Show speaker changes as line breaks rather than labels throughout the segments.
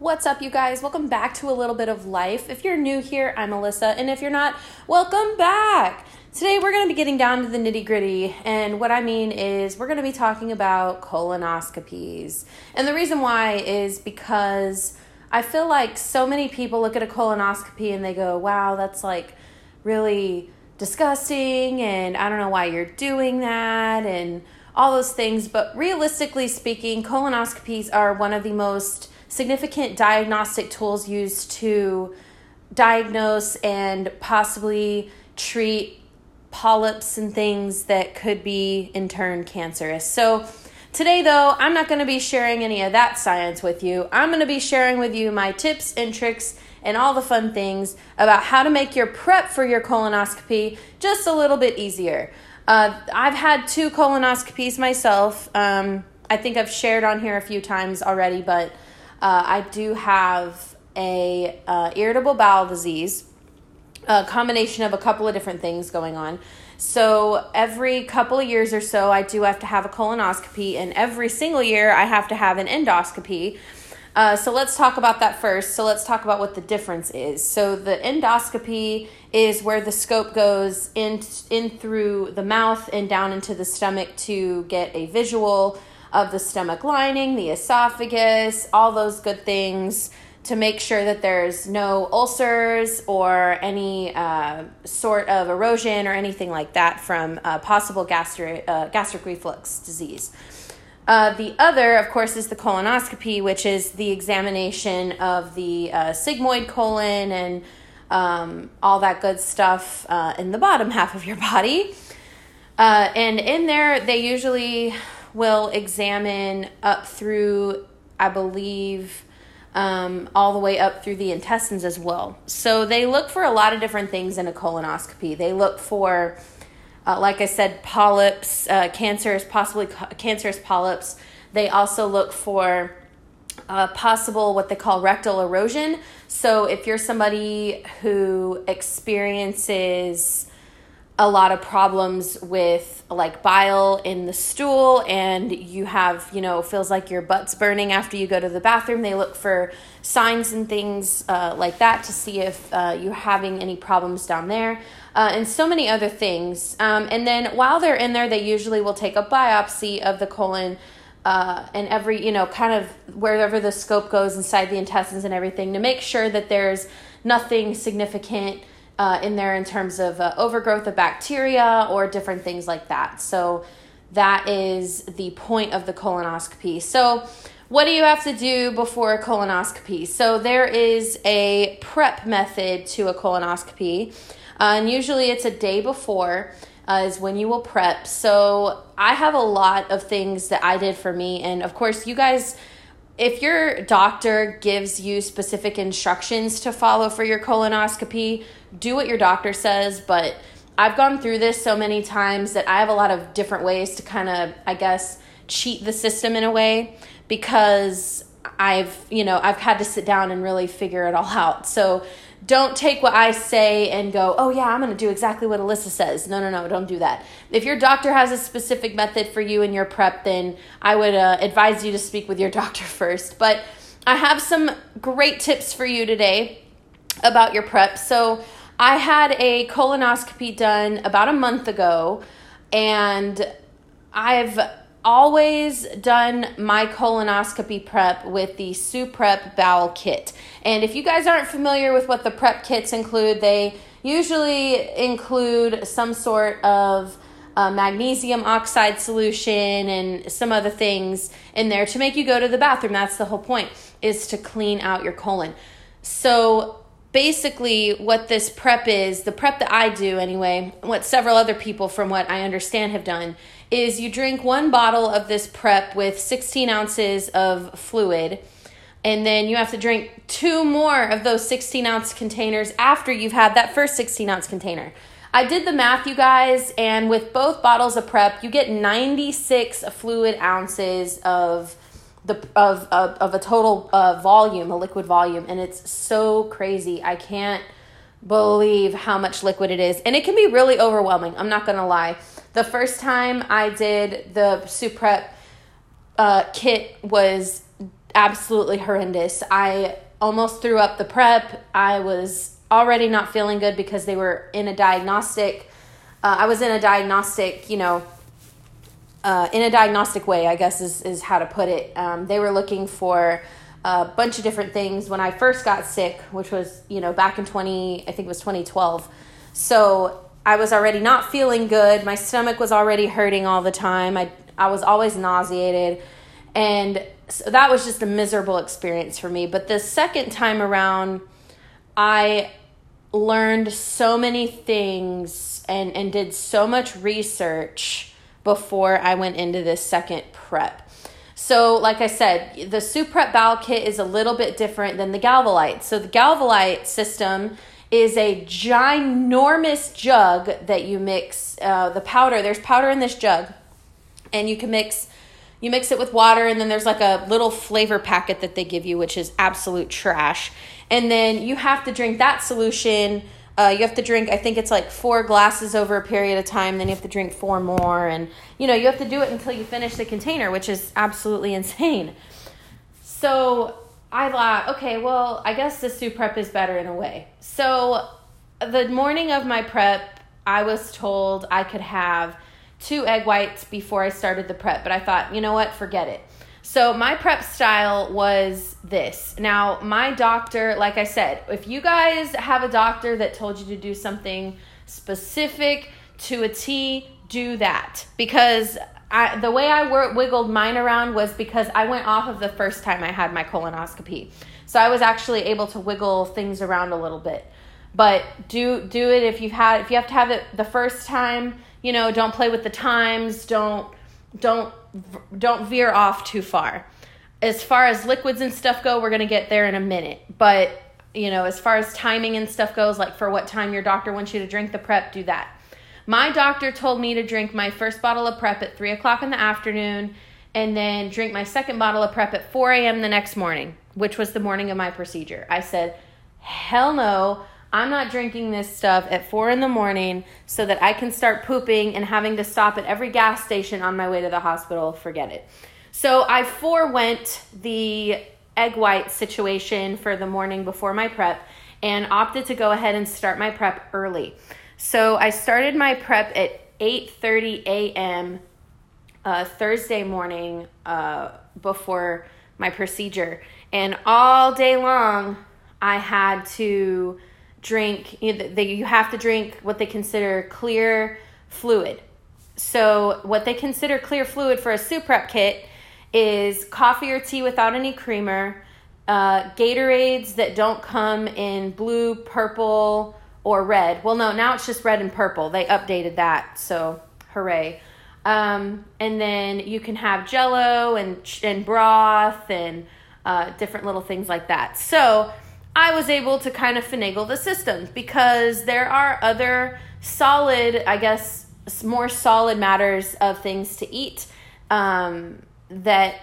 What's up, you guys? Welcome back to a little bit of life. If you're new here, I'm Alyssa, and if you're not, welcome back. Today, we're going to be getting down to the nitty gritty, and what I mean is we're going to be talking about colonoscopies. And the reason why is because I feel like so many people look at a colonoscopy and they go, wow, that's like really disgusting, and I don't know why you're doing that, and all those things. But realistically speaking, colonoscopies are one of the most significant diagnostic tools used to diagnose and possibly treat polyps and things that could be in turn cancerous. So, today though, I'm not going to be sharing any of that science with you. I'm going to be sharing with you my tips and tricks and all the fun things about how to make your prep for your colonoscopy just a little bit easier. Uh, I've had two colonoscopies myself. Um, I think I've shared on here a few times already, but uh, I do have a uh, irritable bowel disease, a combination of a couple of different things going on. So every couple of years or so, I do have to have a colonoscopy, and every single year, I have to have an endoscopy. Uh, so let's talk about that first. So let's talk about what the difference is. So the endoscopy is where the scope goes in in through the mouth and down into the stomach to get a visual of the stomach lining, the esophagus, all those good things to make sure that there's no ulcers or any uh, sort of erosion or anything like that from uh, possible gastric, uh, gastric reflux disease. Uh, the other, of course, is the colonoscopy, which is the examination of the uh, sigmoid colon and um, all that good stuff uh, in the bottom half of your body. and in there, they usually will examine up through, I believe, um, all the way up through the intestines as well. So they look for a lot of different things in a colonoscopy. They look for, uh, like I said, polyps, uh, cancerous, possibly cancerous polyps. They also look for uh, possible what they call rectal erosion. So if you're somebody who experiences a lot of problems with like bile in the stool and you have you know feels like your butt's burning after you go to the bathroom. They look for signs and things uh, like that to see if uh, you're having any problems down there uh, and so many other things. Um, and then while they're in there they usually will take a biopsy of the colon uh, and every you know kind of wherever the scope goes inside the intestines and everything to make sure that there's nothing significant uh, in there in terms of uh, overgrowth of bacteria or different things like that. So that is the point of the colonoscopy. So what do you have to do before a colonoscopy? So there is a prep method to a colonoscopy, uh, and usually it's a day before. Uh, is when you will prep. So I have a lot of things that I did for me, and of course, you guys if your doctor gives you specific instructions to follow for your colonoscopy, do what your doctor says, but I've gone through this so many times that I have a lot of different ways to kind of, I guess, cheat the system in a way because I've, you know, I've had to sit down and really figure it all out. So don't take what I say and go, oh, yeah, I'm going to do exactly what Alyssa says. No, no, no, don't do that. If your doctor has a specific method for you and your prep, then I would uh, advise you to speak with your doctor first. But I have some great tips for you today about your prep. So I had a colonoscopy done about a month ago, and I've always done my colonoscopy prep with the Suprep Bowel Kit. And if you guys aren't familiar with what the prep kits include, they usually include some sort of uh, magnesium oxide solution and some other things in there to make you go to the bathroom. That's the whole point, is to clean out your colon. So basically what this prep is the prep that i do anyway what several other people from what i understand have done is you drink one bottle of this prep with 16 ounces of fluid and then you have to drink two more of those 16 ounce containers after you've had that first 16 ounce container. I did the math you guys and with both bottles of prep you get 96 fluid ounces of the of of, of a total uh, volume, a liquid volume, and it's so crazy. I can't believe how much liquid it is, and it can be really overwhelming. I'm not gonna lie. The first time I did the Suprep uh, kit was absolutely horrendous. I almost threw up the prep. I was already not feeling good because they were in a diagnostic. Uh, I was in a diagnostic, you know, uh, in a diagnostic way, I guess is, is how to put it. Um, they were looking for a bunch of different things when I first got sick, which was, you know, back in 20, I think it was 2012. So I was already not feeling good. My stomach was already hurting all the time. I, I was always nauseated. And so that was just a miserable experience for me. But the second time around, I learned so many things and, and did so much research before I went into this second prep. So, like I said, the Suprep Bowel Kit is a little bit different than the Gavilyte. So, the Gavilyte system is a ginormous jug that you mix uh, the powder. There's powder in this jug, and you can mix you mix it with water and then there's like a little flavor packet that they give you which is absolute trash and then you have to drink that solution uh, you have to drink i think it's like four glasses over a period of time then you have to drink four more and you know you have to do it until you finish the container which is absolutely insane so i thought okay well i guess the Suprep is better in a way so the morning of my prep i was told i could have two egg whites before I started the prep, but I thought, you know what, forget it. So my prep style was this. Now, my doctor, like I said, if you guys have a doctor that told you to do something specific to a T, do that. Because I, the way I wiggled mine around was because I went off of the first time I had my colonoscopy. So I was actually able to wiggle things around a little bit. But do do it if you've had if you have to have it the first time you know, don't play with the times, don't don't don't veer off too far. As far as liquids and stuff go, we're going to get there in a minute. But, you know, as far as timing and stuff goes, like for what time your doctor wants you to drink the prep, do that. My doctor told me to drink my first bottle of prep at 3 o'clock in the afternoon and then drink my second bottle of prep at 4 a.m. the next morning, which was the morning of my procedure. I said, hell no. I'm not drinking this stuff at four in the morning so that I can start pooping and having to stop at every gas station on my way to the hospital. Forget it. So I forewent the egg white situation for the morning before my prep and opted to go ahead and start my prep early. So I started my prep at 8:30 a.m. Uh, Thursday morning uh, before my procedure, and all day long I had to drink you, know, they, you have to drink what they consider clear fluid. So what they consider clear fluid for a Suprep kit is coffee or tea without any creamer uh, gatorades that don't come in blue purple or red. Well no now it's just red and purple. They updated that so hooray. Um, and then you can have jello and, and broth and uh, different little things like that. So I was able to kind of finagle the system because there are other solid, I guess, more solid matters of things to eat um, that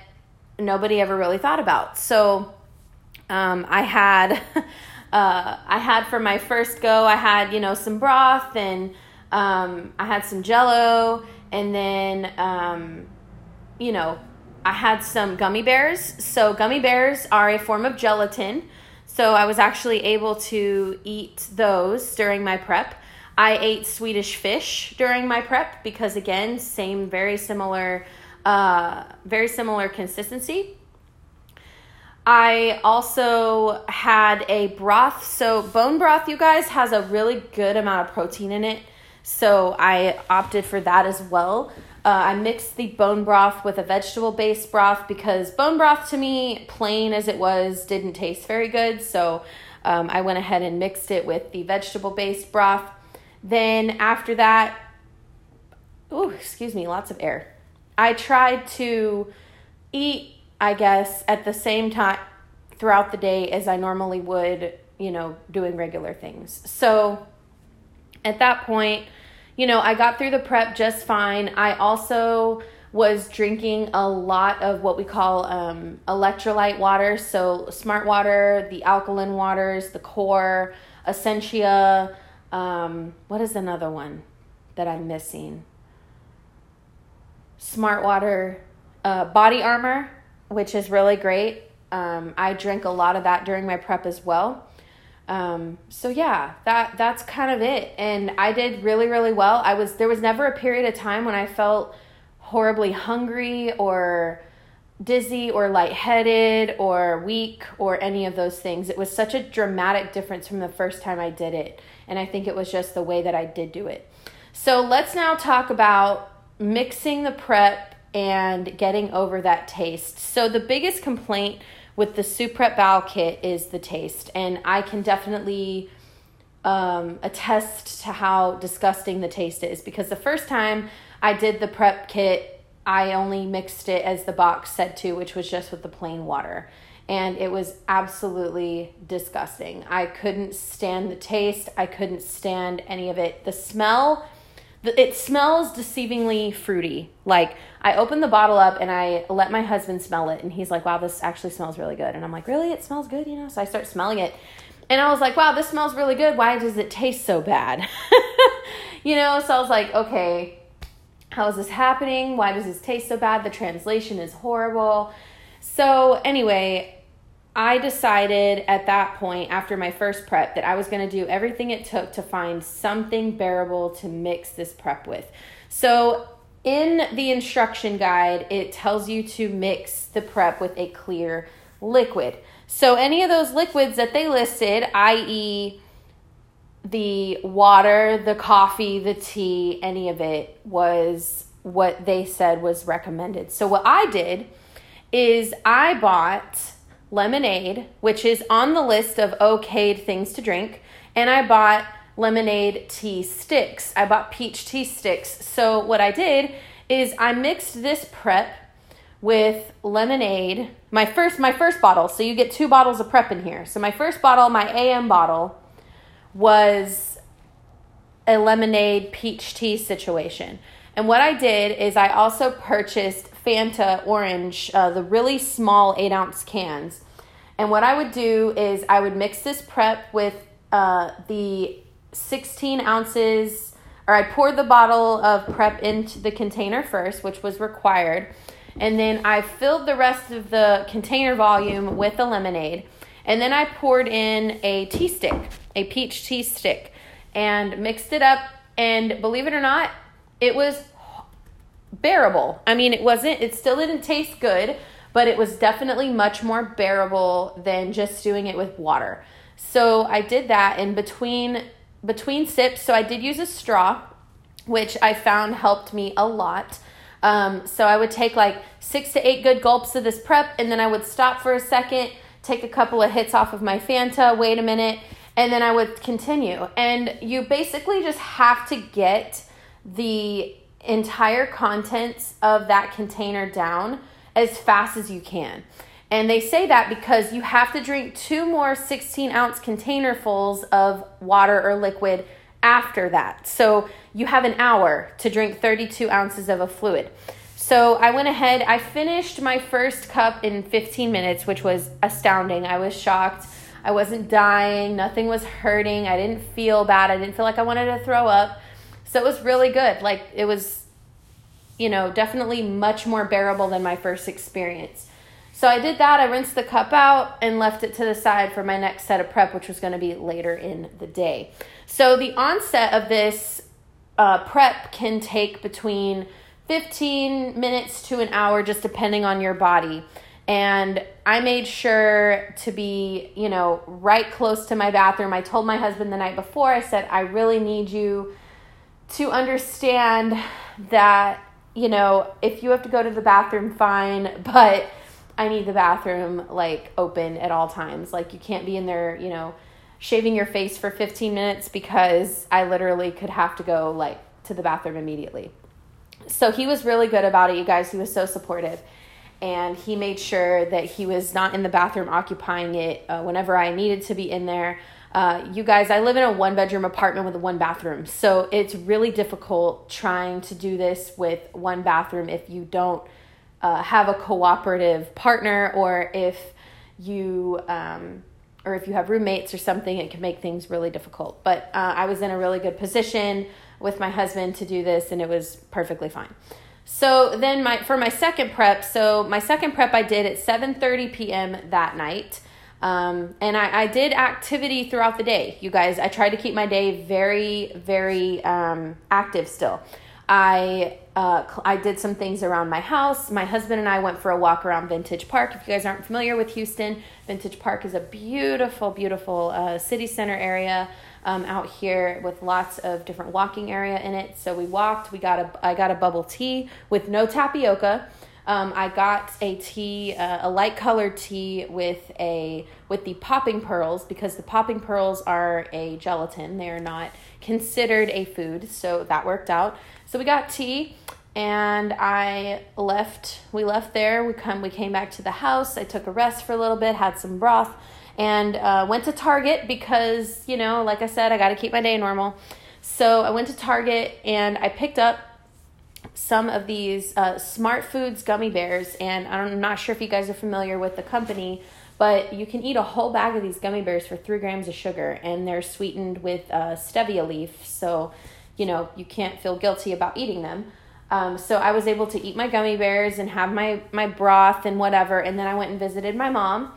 nobody ever really thought about. So um, I had. Uh, I had for my first go, I had, you know, some broth and um, I had some jello and then, um, you know, I had some gummy bears. So, gummy bears are a form of gelatin. So I was actually able to eat those during my prep. I ate Swedish fish during my prep because again, same very similar uh, very similar consistency. I also had a broth. So bone broth, you guys, has a really good amount of protein in it. So I opted for that as well. Uh, I mixed the bone broth with a vegetable based broth because bone broth to me, plain as it was, didn't taste very good. So um, I went ahead and mixed it with the vegetable based broth. Then after that, oh, excuse me, lots of air. I tried to eat, I guess, at the same time throughout the day as I normally would, you know, doing regular things. So at that point, you know, I got through the prep just fine. I also was drinking a lot of what we call um, electrolyte water. So, smart water, the alkaline waters, the core, Essentia. Um, what is another one that I'm missing? Smart water, uh, body armor, which is really great. um, I drank a lot of that during my prep as well. Um, so yeah, that that's kind of it. And I did really really well. I was there was never a period of time when I felt horribly hungry or dizzy or lightheaded or weak or any of those things. It was such a dramatic difference from the first time I did it. And I think it was just the way that I did do it. So let's now talk about mixing the prep and getting over that taste. So the biggest complaint with the Suprep Bowel Kit is the taste. And I can definitely um, attest to how disgusting the taste is because the first time I did the prep kit, I only mixed it as the box said to, which was just with the plain water. And it was absolutely disgusting. I couldn't stand the taste. I couldn't stand any of it. The smell, it smells deceivingly fruity. Like I opened the bottle up and I let my husband smell it, and he's like, "Wow, this actually smells really good." And I'm like, "Really? It smells good?" You know. So I start smelling it, and I was like, "Wow, this smells really good. Why does it taste so bad?" you know. So I was like, "Okay, how is this happening? Why does this taste so bad? The translation is horrible. So, anyway, I decided at that point, after my first prep, that I was going to do everything it took to find something bearable to mix this prep with. So, in the instruction guide, it tells you to mix the prep with a clear liquid. So, any of those liquids that they listed, i.e., the water, the coffee, the tea, any of it was what they said was recommended. So, what I did is I bought lemonade, which is on the list of okayed things to drink, and I bought lemonade tea sticks. I bought peach tea sticks. So, what I did is I mixed this prep with lemonade. My first my first bottle. So you get two bottles of prep in here. So my first bottle, my AM bottle, was a lemonade peach tea situation. And what I did is I also purchased Fanta orange, uh, the really small eight ounce cans. And what I would do is I would mix this prep with uh, the 16 ounces, or I poured the bottle of prep into the container first, which was required. And then I filled the rest of the container volume with the lemonade. And then I poured in a tea stick, a peach tea stick, and mixed it up. And believe it or not, it was bearable. I mean, it wasn't, it still didn't taste good, but it was definitely much more bearable than just doing it with water. So I did that in between between sips. So I did use a straw, which I found helped me a lot. Um, so I would take like six to eight good gulps of this prep, and then I would stop for a second take a couple of hits off of my Fanta, wait a minute, and then I would continue. And you basically just have to get the entire contents of that container down as fast as you can. And they say that because you have to drink two more 16 ounce containerfuls of water or liquid after that. So you have an hour to drink 32 ounces of a fluid. So I went ahead, I finished my first cup in 15 minutes, which was astounding. I was shocked. I wasn't dying, nothing was hurting. I didn't feel bad. I didn't feel like I wanted to throw up. So it was really good. Like it was, you know, definitely much more bearable than my first experience. So I did that. I rinsed the cup out and left it to the side for my next set of prep, which was going to be later in the day. So the onset of this uh, prep can take between 15 minutes to an hour, just depending on your body. And I made sure to be, you know, right close to my bathroom. I told my husband the night before, I said, I really need you to understand that, you know, if you have to go to the bathroom, fine, but I need the bathroom like open at all times. Like, you can't be in there, you know, shaving your face for 15 minutes because I literally could have to go like to the bathroom immediately so he was really good about it, you guys. He was so supportive. And he made sure that he was not in the bathroom occupying it uh, whenever I needed to be in there. Uh, you guys, I live in a one bedroom apartment with a one bathroom. So it's really difficult trying to do this with one bathroom if you don't uh, have a cooperative partner or if you. Um, or if you have roommates or something, it can make things really difficult. But uh, I was in a really good position with my husband to do this, and it was perfectly fine. So then my for my second prep, so my second prep I did at 7:30 p.m. that night. Um, and I, I did activity throughout the day, you guys. I tried to keep my day very, very um, active still. I uh, I did some things around my house. My husband and I went for a walk around Vintage Park. If you guys aren't familiar with Houston, Vintage Park is a beautiful, beautiful uh, city center area um, out here with lots of different walking area in it. So we walked. We got a I got a bubble tea with no tapioca. Um, I got a tea, uh, a light colored tea with a with the popping pearls because the popping pearls are a gelatin. They are not considered a food, so that worked out. So we got tea and I left we left there. We come we came back to the house. I took a rest for a little bit, had some broth, and uh, went to Target because, you know, like I said, I got to keep my day normal. So I went to Target and I picked up some of these uh, Smart Foods gummy bears, and I'm not sure if you guys are familiar with the company, but you can eat a whole bag of these gummy bears for three grams of sugar, and they're sweetened with uh, stevia leaf, so you know, you can't feel guilty about eating them. Um, so I was able to eat my gummy bears and have my, my broth and whatever. And then I went and visited my mom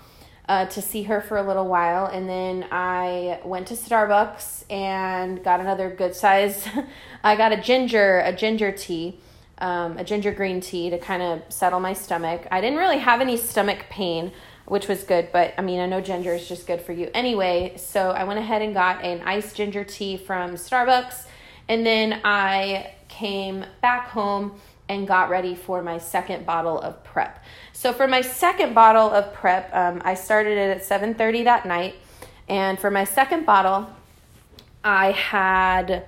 uh, to see her for a little while. And then I went to Starbucks and got another good size. I got a ginger, a ginger tea, um, a ginger green tea to kind of settle my stomach. I didn't really have any stomach pain, which was good. But I mean, I know ginger is just good for you anyway. So I went ahead and got an iced ginger tea from Starbucks and then I came back home and got ready for my second bottle of prep. So for my second bottle of prep, um, I started it at 7:30 that night, and for my second bottle, I had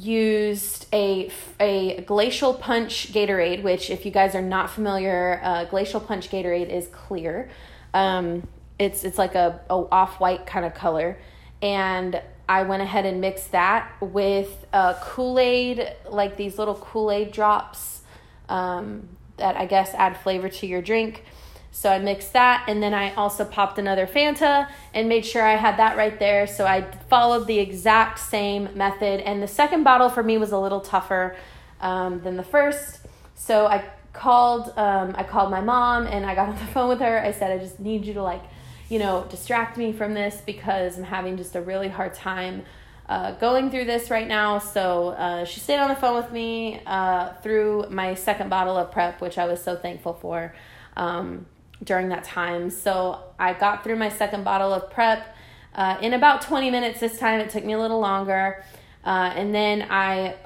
used a a glacial punch Gatorade, which if you guys are not familiar, uh, glacial punch Gatorade is clear. Um, it's it's like a, a off white kind of color, and I went ahead and mixed that with a Kool Aid, like these little Kool Aid drops um, that I guess add flavor to your drink. So I mixed that, and then I also popped another Fanta and made sure I had that right there. So I followed the exact same method, and the second bottle for me was a little tougher um, than the first. So I called, um, I called my mom, and I got on the phone with her. I said, I just need you to like you know, distract me from this because I'm having just a really hard time uh, going through this right now. So uh, she stayed on the phone with me uh, through my second bottle of prep, which I was so thankful for um, during that time. So I got through my second bottle of prep uh, in about 20 minutes this time. It took me a little longer. Uh, and then I,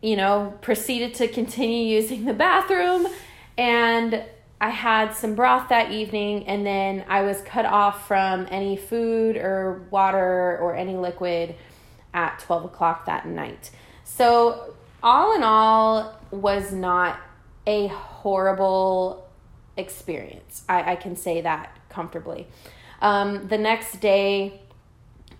you know, proceeded to continue using the bathroom and I had some broth that evening, and then I was cut off from any food or water or any liquid at 12 o'clock that night. So, all in all, was not a horrible experience. I, I can say that comfortably. Um, the next day,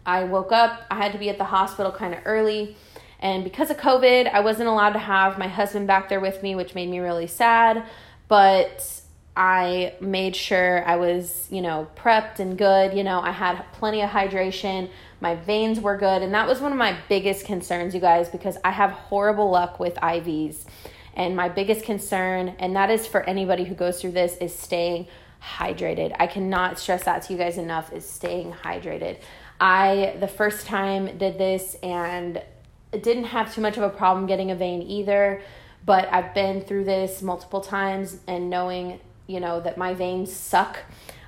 I woke up. I had to be at the hospital kind of early. And because of COVID, I wasn't allowed to have my husband back there with me, which made me really sad. But I made sure I was, you know, prepped and good. You know, I had plenty of hydration. My veins were good. And that was one of my biggest concerns, you guys, because I have horrible luck with IVs. And my biggest concern, and that is for anybody who goes through this, is staying hydrated. I cannot stress that to you guys enough is staying hydrated. I, the first time, did this and didn't have too much of a problem getting a vein either. But I've been through this multiple times and knowing you know, that my veins suck.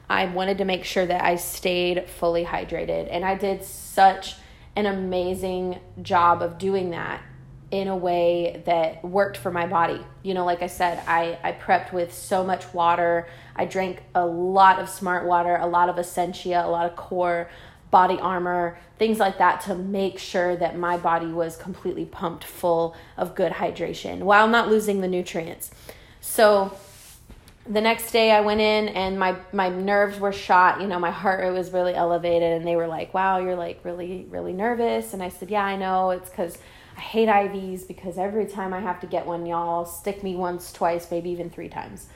I wanted to make sure that I stayed fully hydrated. And I did such an amazing job of doing that in a way that worked for my body. You know, like I said, I, I prepped with so much water. I drank a lot of smart water, a lot of Essentia, a lot of core body armor, things like that to make sure that my body was completely pumped full of good hydration while not losing the nutrients. So, the next day I went in and my my nerves were shot. You know, my heart rate was really elevated, and they were like, "Wow, you're like really really nervous." And I said, "Yeah, I know. It's because I hate IVs because every time I have to get one, y'all stick me once, twice, maybe even three times."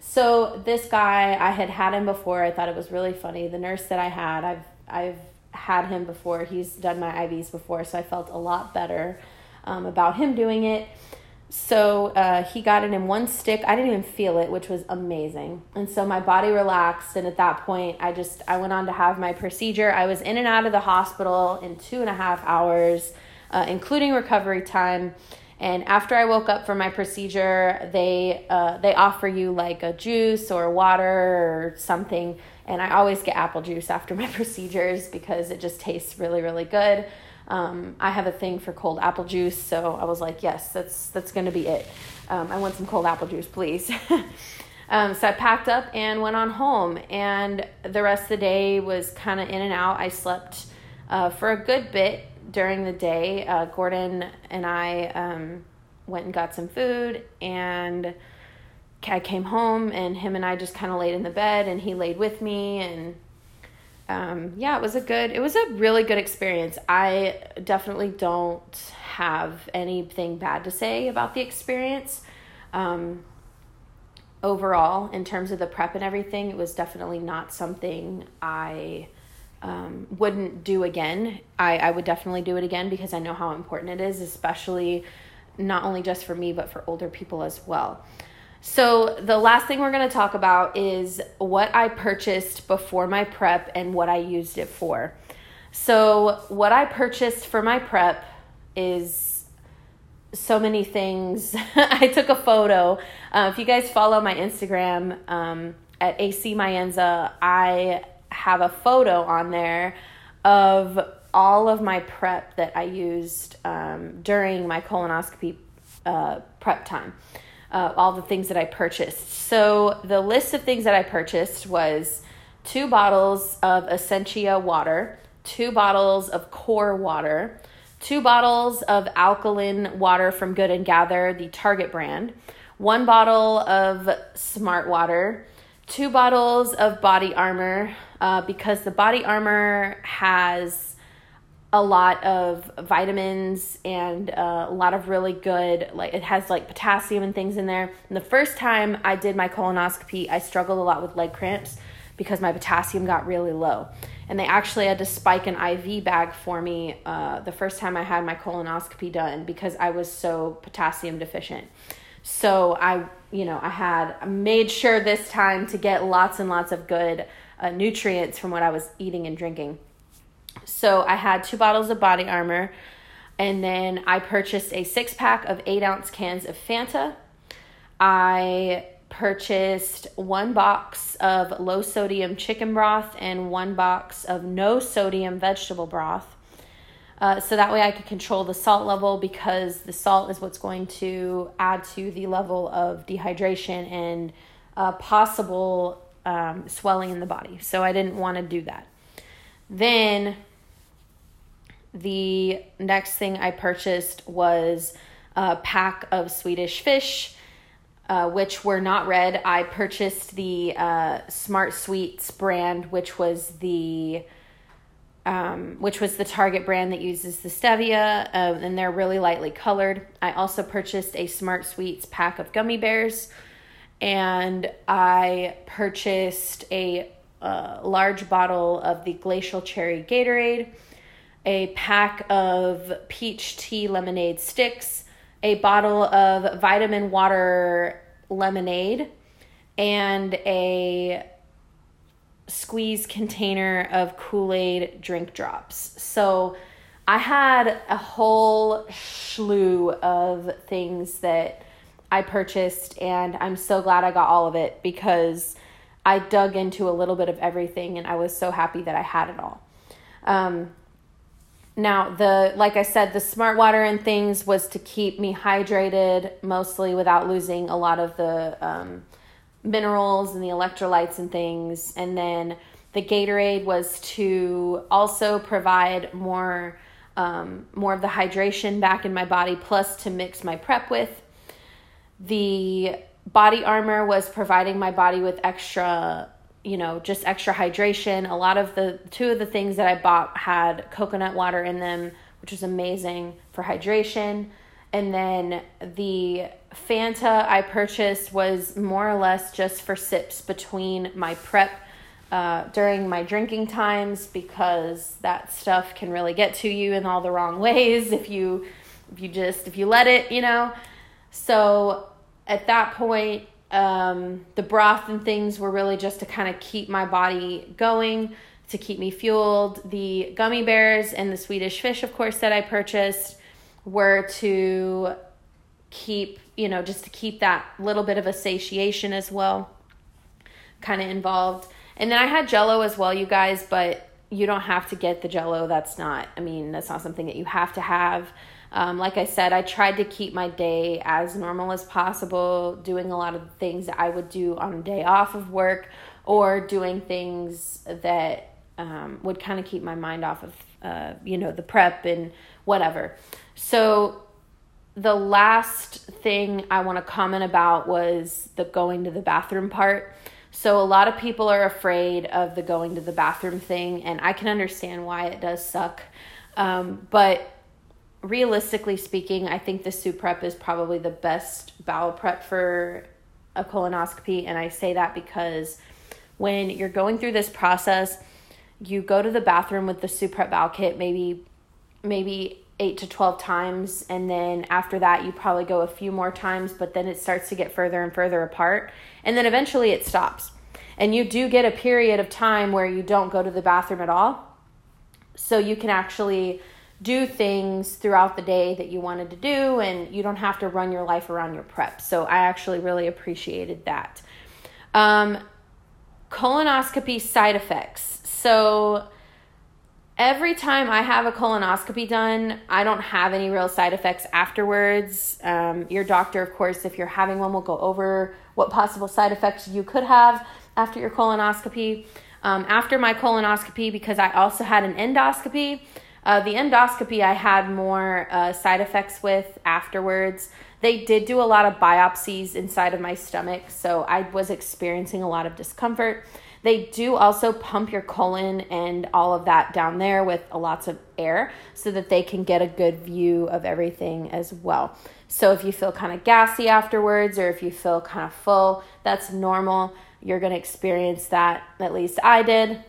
So this guy, I had had him before. I thought it was really funny. The nurse that I had, I've I've had him before. He's done my IVs before, so I felt a lot better um, about him doing it. So uh, he got it in one stick. I didn't even feel it, which was amazing. And so my body relaxed. And at that point, I just I went on to have my procedure. I was in and out of the hospital in two and a half hours, uh, including recovery time. And after I woke up from my procedure, they uh, they offer you like a juice or water or something. And I always get apple juice after my procedures because it just tastes really really good. Um, I have a thing for cold apple juice, so I was like, yes, that's that's gonna be it. Um, I want some cold apple juice, please. um, so I packed up and went on home, and the rest of the day was kind of in and out. I slept uh, for a good bit during the day. Uh, Gordon and I um, went and got some food, and I came home, and him and I just kind of laid in the bed, and he laid with me, and um, yeah, it was a good, it was a really good experience. I definitely don't have anything bad to say about the experience. Um, overall, in terms of the prep and everything, it was definitely not something I um, wouldn't do again. I, I would definitely do it again because I know how important it is, especially not only just for me, but for older people as well. So, the last thing we're going to talk about is what I purchased before my prep and what I used it for. So, what I purchased for my prep is so many things. I took a photo. Uh, if you guys follow my Instagram um, at AC Mayenza, I have a photo on there of all of my prep that I used um, during my colonoscopy uh, prep time uh, all the things that I purchased. So the list of things that I purchased was two bottles of Essentia water, two bottles of core water, two bottles of alkaline water from Good and Gather, the Target brand, one bottle of Smart Water, two bottles of Body Armor, uh, because the Body Armor has a lot of vitamins and uh, a lot of really good like it has like potassium and things in there. And the first time i did my colonoscopy i struggled a lot with leg cramps because my potassium got really low. And they actually had to spike an iv bag for me uh, the first time i had my colonoscopy done because i was so potassium deficient. So i you know i had made sure this time to get lots and lots of good uh, nutrients from what i was eating and drinking so I had two bottles of body armor, and then I purchased a six pack of eight ounce cans of Fanta. I purchased one box of low sodium chicken broth and one box of no sodium vegetable broth. Uh, so that way I could control the salt level because the salt is what's going to add to the level of dehydration and uh, possible um, swelling in the body. So I didn't want to do that. Then the next thing I purchased was a pack of Swedish fish, uh, which were not red. I purchased the uh, Smart Sweets brand, which was the um, which was the Target brand that uses the stevia, uh, and they're really lightly colored. I also purchased a Smart Sweets pack of gummy bears, and I purchased a a large bottle of the glacial cherry Gatorade, a pack of peach tea lemonade sticks, a bottle of vitamin water lemonade, and a squeeze container of Kool Aid drink drops. So I had a whole slew of things that I purchased, and I'm so glad I got all of it because I dug into a little bit of everything and I was so happy that I had it all. Um, now, the like I said, the smart water and things was to keep me hydrated mostly without losing a lot of the um, minerals and the electrolytes and things. And then the Gatorade was to also provide more um, more of the hydration back in my body, plus to mix my prep with. The body armor was providing my body with extra you know just extra hydration. A lot of the two of the things that i bought had coconut water in them which was amazing for hydration. And then the fanta i purchased was more or less just for sips between my prep uh, during my drinking times because that stuff can really get to you in all the wrong ways if you if you just if you let it you know So at that point, um, the broth and things were really just to kind of keep my body going, to keep me fueled. The gummy bears and the Swedish fish, of course, that I purchased were to keep, you know, just to keep that little bit of a satiation as well, kind of involved. And then I had jello as well, you guys, but you don't have to get the jello. That's not, I mean, that's not something that you have to have. Um, like I said, I tried to keep my day as normal as possible, doing a lot of things that I would do on a day off of work or doing things that um, would kind of keep my mind off of, uh, you know, the prep and whatever. So the last thing I want to comment about was the going to the bathroom part. So, a lot of people are afraid of the going to the bathroom thing, and I can understand why it does suck. Um, but realistically speaking, I think the Suprep is probably the best bowel prep for a colonoscopy. And I say that because when you're going through this process, you go to the bathroom with the Suprep bowel kit maybe maybe 8 to 12 times. And then after that you probably go a few more times but then it starts to get further and further apart. And then eventually it stops. And you do get a period of time where you don't go to the bathroom at all. So you can actually do things throughout the day that you wanted to do and you don't have to run your life around your prep so i actually really appreciated that um, colonoscopy side effects so every time I have a colonoscopy done, I don't have any real side effects afterwards. Um, your doctor, of course, if you're having one, will go over what possible side effects you could have after your colonoscopy. Um, after my colonoscopy, because I also had an endoscopy, uh, the endoscopy I had more uh, side effects with afterwards. They did do a lot of biopsies inside of my stomach, so I was experiencing a lot of discomfort. They do also pump your colon and all of that down there with lots of air so that they can get a good view of everything as well. So if you feel kind of gassy afterwards or if you feel kind of full, that's normal. You're going to experience that, at least I did.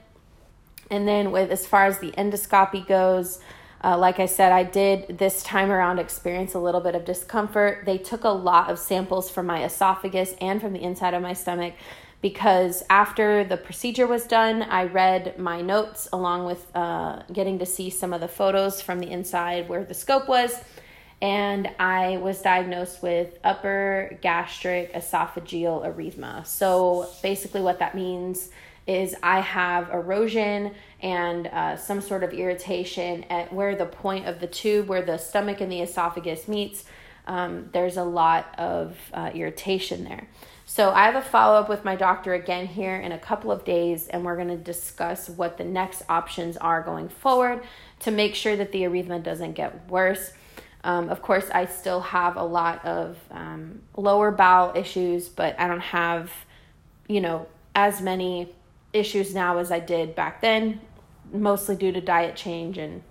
And then with as far as the endoscopy goes, uh, like I said, I did this time around experience a little bit of discomfort. They took a lot of samples from my esophagus and from the inside of my stomach because after the procedure was done, I read my notes along with uh, getting to see some of the photos from the inside where the scope was. And I was diagnosed with upper gastric esophageal erythema. So basically, what that means is I have erosion and uh, some sort of irritation at where the point of the tube, where the stomach and the esophagus meets. Um, there's a lot of uh, irritation there. So I have a follow up with my doctor again here in a couple of days, and we're going to discuss what the next options are going forward to make sure that the erythema doesn't get worse. Um, of course, I still have a lot of um, lower bowel issues, but I don't have, you know, as many issues now as I did back then, mostly due to diet change and,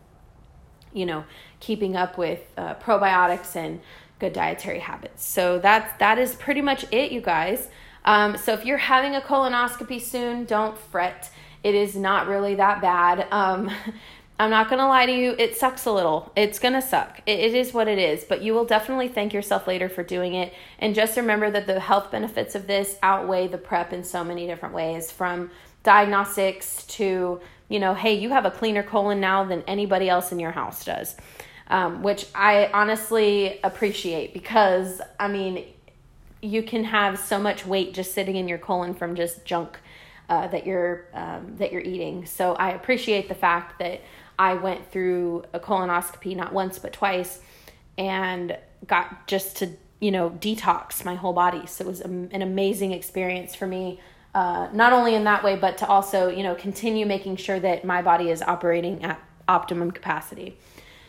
you know, keeping up with uh, probiotics and good dietary habits. So that's that is pretty much it, you guys. Um, so if you're having a colonoscopy soon, don't fret. It is not really that bad. Um, I'm not gonna lie to you, it sucks a little. It's gonna suck. It, it is what it is, but you will definitely thank yourself later for doing it. And just remember that the health benefits of this outweigh the prep in so many different ways from diagnostics to, you know, hey, you have a cleaner colon now than anybody else in your house does um, which I honestly appreciate because I mean, you can have so much weight just sitting in your colon from just junk uh, that you're um, that you're eating. So I appreciate the fact that I went through a colonoscopy not once but twice, and got just to you know detox my whole body. So it was an amazing experience for me. Uh, not only in that way, but to also you know continue making sure that my body is operating at optimum capacity.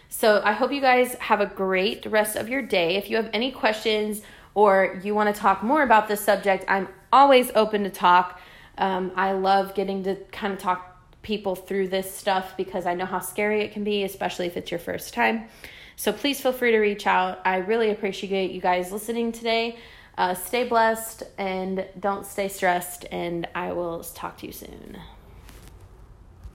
So I hope you guys have a great rest of your day. If you have any questions or you want to talk more about this subject, I'm always open to talk. Um, I love getting to kind of talk people through this stuff because I know how scary it can be, especially if it's your first time. So please feel free to reach out. I really appreciate you guys listening today. Uh, stay blessed and don't stay stressed, and I will talk to you soon.